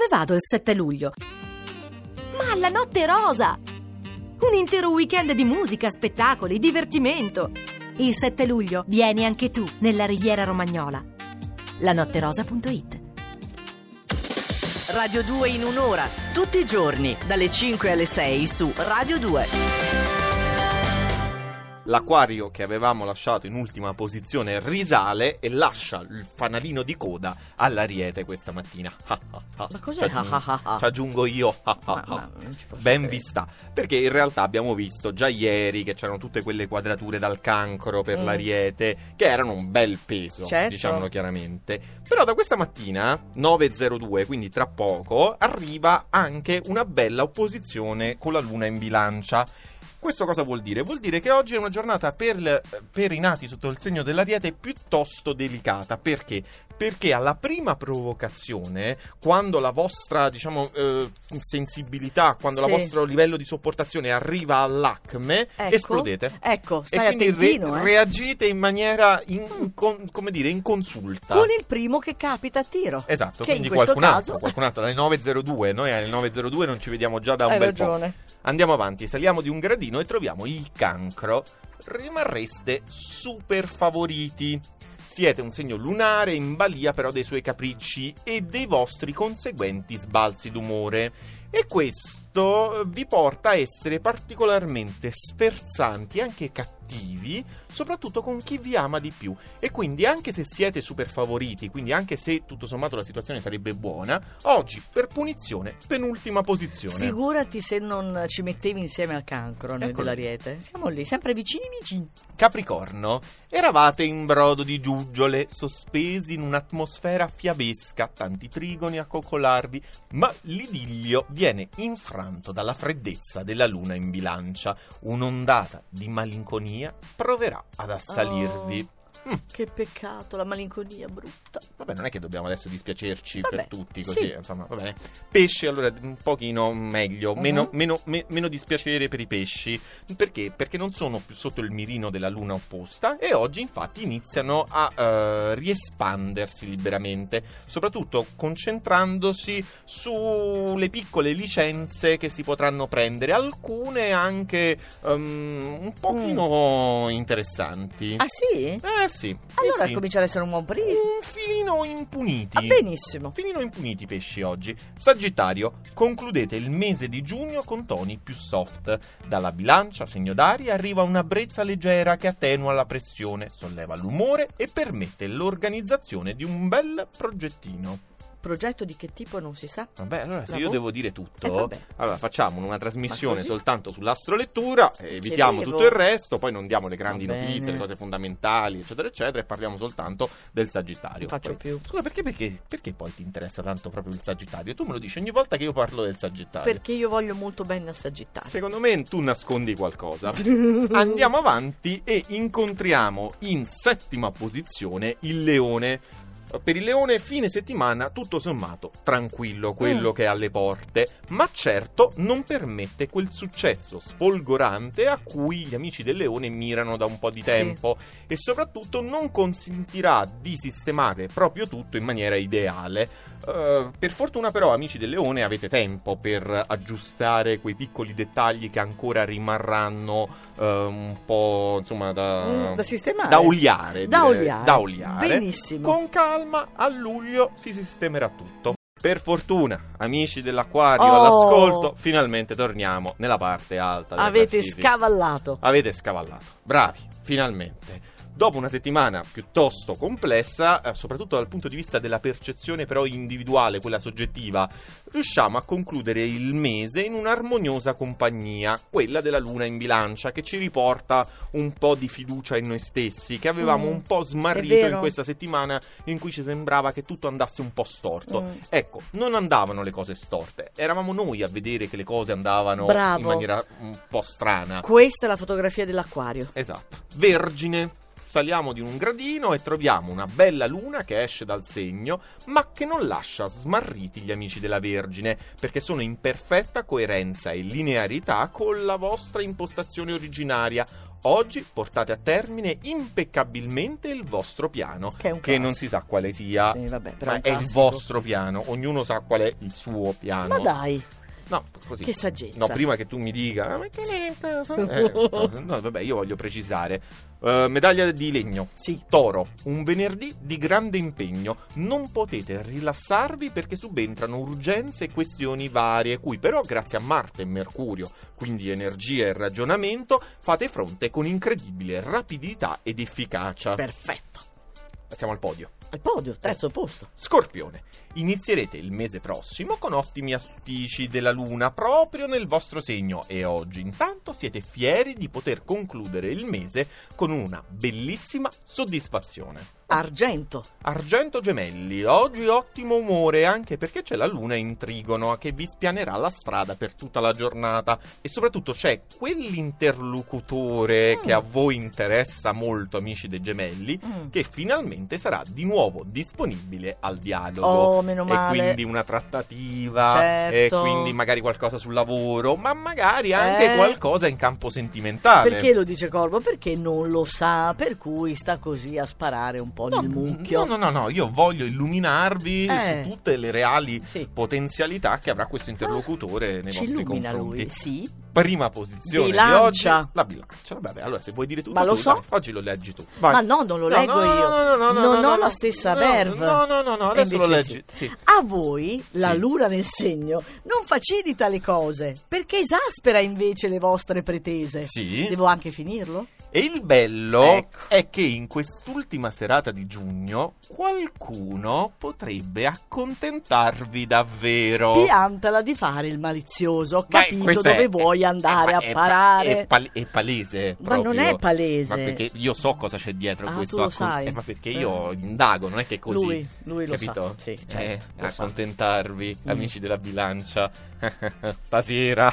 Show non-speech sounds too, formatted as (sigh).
Dove vado il 7 luglio? Ma alla Notte Rosa! Un intero weekend di musica, spettacoli, divertimento. Il 7 luglio vieni anche tu nella Riviera Romagnola. lanotterosa.it Radio 2 in un'ora, tutti i giorni, dalle 5 alle 6 su Radio 2. L'acquario che avevamo lasciato in ultima posizione risale e lascia il fanalino di coda all'ariete questa mattina. (laughs) Ma cos'è? Ci aggiungo, (laughs) ci aggiungo io. (laughs) Ma- ma Ben vista. Perché in realtà abbiamo visto già ieri che c'erano tutte quelle quadrature dal cancro per Mm. l'ariete che erano un bel peso, Certo. diciamolo chiaramente. Però da questa mattina, 9.02, quindi tra poco, arriva anche una bella opposizione con la luna in bilancia. Questo cosa vuol dire? Vuol dire che oggi è una giornata per, per i nati sotto il segno dell'ariete piuttosto delicata. Perché? Perché alla prima provocazione, quando la vostra, diciamo, eh, sensibilità, quando Sì. il vostro livello di sopportazione arriva all'acme, Ecco. esplodete. Ecco, E stai quindi re- eh. reagite in maniera, in- con- come dire, inconsulta. Con il primo che capita a tiro. Esatto, Che quindi in qualcun caso- altro, qualcun altro alle 9.02, noi alle 9.02 non ci vediamo già da un Hai bel po'. ragione. Andiamo avanti, saliamo di un gradino e troviamo il cancro. Rimarreste super favoriti. Siete un segno lunare in balia però dei suoi capricci e dei vostri conseguenti sbalzi d'umore. E questo vi porta a essere particolarmente sferzanti e anche cattivi, soprattutto con chi vi ama di più. E quindi anche se siete super favoriti, quindi anche se tutto sommato la situazione sarebbe buona, oggi per punizione penultima posizione. Figurati se non ci mettevi insieme al cancro noi dell'ariete. Siamo lì, sempre vicini vicini. Capricorno, eravate in brodo di giuggiole, sospesi in un'atmosfera fiabesca, tanti trigoni a coccolarvi, ma l'idillio viene infranto dalla freddezza della luna in bilancia. Un'ondata di malinconia proverà ad assalirvi. Oh. Che peccato, la malinconia brutta. Vabbè, non è che dobbiamo adesso dispiacerci Vabbè, per tutti così, sì. insomma, va bene. Pesce, allora, un pochino meglio, Mhm. meno, meno- me- meno dispiacere per i pesci. Perché? Perché non sono più sotto il mirino della luna opposta e oggi infatti iniziano a eh, riespandersi liberamente, soprattutto concentrandosi sulle piccole licenze che si potranno prendere, alcune anche ehm, un pochino interessanti. Ah sì? Eh sì. eh Allora sì. comincia ad essere un buon periodo. Un filino impuniti. Ah, benissimo. Un filino impuniti i pesci oggi. Sagittario, concludete il mese di giugno con toni più soft. Dalla bilancia, segno d'aria, arriva una brezza leggera che attenua la pressione, solleva l'umore e permette l'organizzazione di un bel progettino. Progetto di che tipo non si sa. Vabbè, allora se La io vo- devo dire tutto, Eh, allora facciamo una trasmissione soltanto sull'astrolettura, evitiamo tutto il resto, poi non diamo le grandi notizie, le cose fondamentali, eccetera, eccetera, e parliamo soltanto del Sagittario. Faccio Poi- più. Scusa, perché, perché, perché poi ti interessa tanto proprio il Sagittario? Tu me lo dici ogni volta che io parlo del Sagittario. Perché io voglio molto bene a Sagittario. Secondo me tu nascondi qualcosa. (laughs) Andiamo avanti e incontriamo in settima posizione il leone. Per il leone fine settimana tutto sommato tranquillo quello Mm. che è alle porte, ma certo non permette quel successo sfolgorante a cui gli amici del leone mirano da un po' di Sì. tempo e soprattutto non consentirà di sistemare proprio tutto in maniera ideale. Eh, per fortuna però amici del leone avete tempo per aggiustare quei piccoli dettagli che ancora rimarranno eh, un po' insomma da, Mm, da sistemare. da oliare, Da direi. oliare. Da oliare. Benissimo. Con calma a luglio si sistemerà tutto. Per fortuna, amici dell'acquario Oh. all'ascolto, finalmente torniamo nella parte alta della Avete classifica. scavallato. Avete scavallato. Bravi, finalmente. Dopo una settimana piuttosto complessa, eh, soprattutto dal punto di vista della percezione però individuale, quella soggettiva, riusciamo a concludere il mese in un'armoniosa compagnia, quella della luna in bilancia, che ci riporta un po' di fiducia in noi stessi, che avevamo Mm, un po' smarrito in questa settimana in cui ci sembrava che tutto andasse un po' storto. Mm. Ecco, non andavano le cose storte, eravamo noi a vedere che le cose andavano Bravo. in maniera un po' strana. Questa è la fotografia dell'acquario. Esatto. Vergine. Saliamo di un gradino e troviamo una bella luna che esce dal segno, ma che non lascia smarriti gli amici della Vergine, perché sono in perfetta coerenza e linearità con la vostra impostazione originaria. Oggi portate a termine impeccabilmente il vostro piano, Che è che non si sa quale sia. Sì, vabbè, però Ma un è il vostro piano, ognuno sa qual è il suo piano. Ma dai, No, così. che saggezza. No, prima che tu mi dica, "Ah, ma che lento, so-" eh, (laughs) no, no, vabbè, io voglio precisare. Eh, medaglia di legno. Sì. Toro, un venerdì di grande impegno. Non potete rilassarvi perché subentrano urgenze e questioni varie, cui però, grazie a Marte e Mercurio, quindi energia e ragionamento, fate fronte con incredibile rapidità ed efficacia. Perfetto. Passiamo al podio. Al podio, terzo posto. Scorpione, inizierete il mese prossimo con ottimi auspici della Luna proprio nel vostro segno e oggi intanto siete fieri di poter concludere il mese con una bellissima soddisfazione. Argento. Argento Gemelli, oggi ottimo umore anche perché c'è la luna in trigono che vi spianerà la strada per tutta la giornata e soprattutto c'è quell'interlocutore Mm. che a voi interessa molto amici dei gemelli Mm. che finalmente sarà di nuovo disponibile al dialogo. Oh, meno E male. quindi una trattativa, Certo. e quindi magari qualcosa sul lavoro, ma magari anche Eh. qualcosa in campo sentimentale. Perché lo dice Corvo? Perché non lo sa, per cui sta così a sparare un po' nel mucchio. No, no, no, no, io voglio illuminarvi Eh. su tutte le reali Sì. potenzialità che avrà questo interlocutore nei Ci vostri confronti. lui, sì. Prima posizione Bilancia. di oggi, la bilancia. Vabbè, allora se vuoi dire tutto Ma lo tu, so. dai, oggi lo leggi tu. Vai. Ma no, non lo No, leggo no, io. no, no, no, no, non no, ho no. la stessa No, verve. No, no, no, no, adesso lo leggi. sì. Sì. A voi la Sì. luna nel segno non facilita le cose, perché esaspera invece le vostre pretese. Sì. Devo anche finirlo? E il bello Ecco. è che in quest'ultima serata di giugno qualcuno potrebbe accontentarvi davvero. Piantala di fare il malizioso, ho Beh, capito questo dove è- vuoi è- andare ma a è- parare. È, pal- è palese. Ma non è palese. Ma perché io so cosa c'è dietro Ah, questo. tu lo accon- sai. eh, ma perché io indago, non è che è così. Lui- lui lo capito? sa. Sì, Eh, certo, sa. accontentarvi, Mm. amici della bilancia. (laughs) Stasera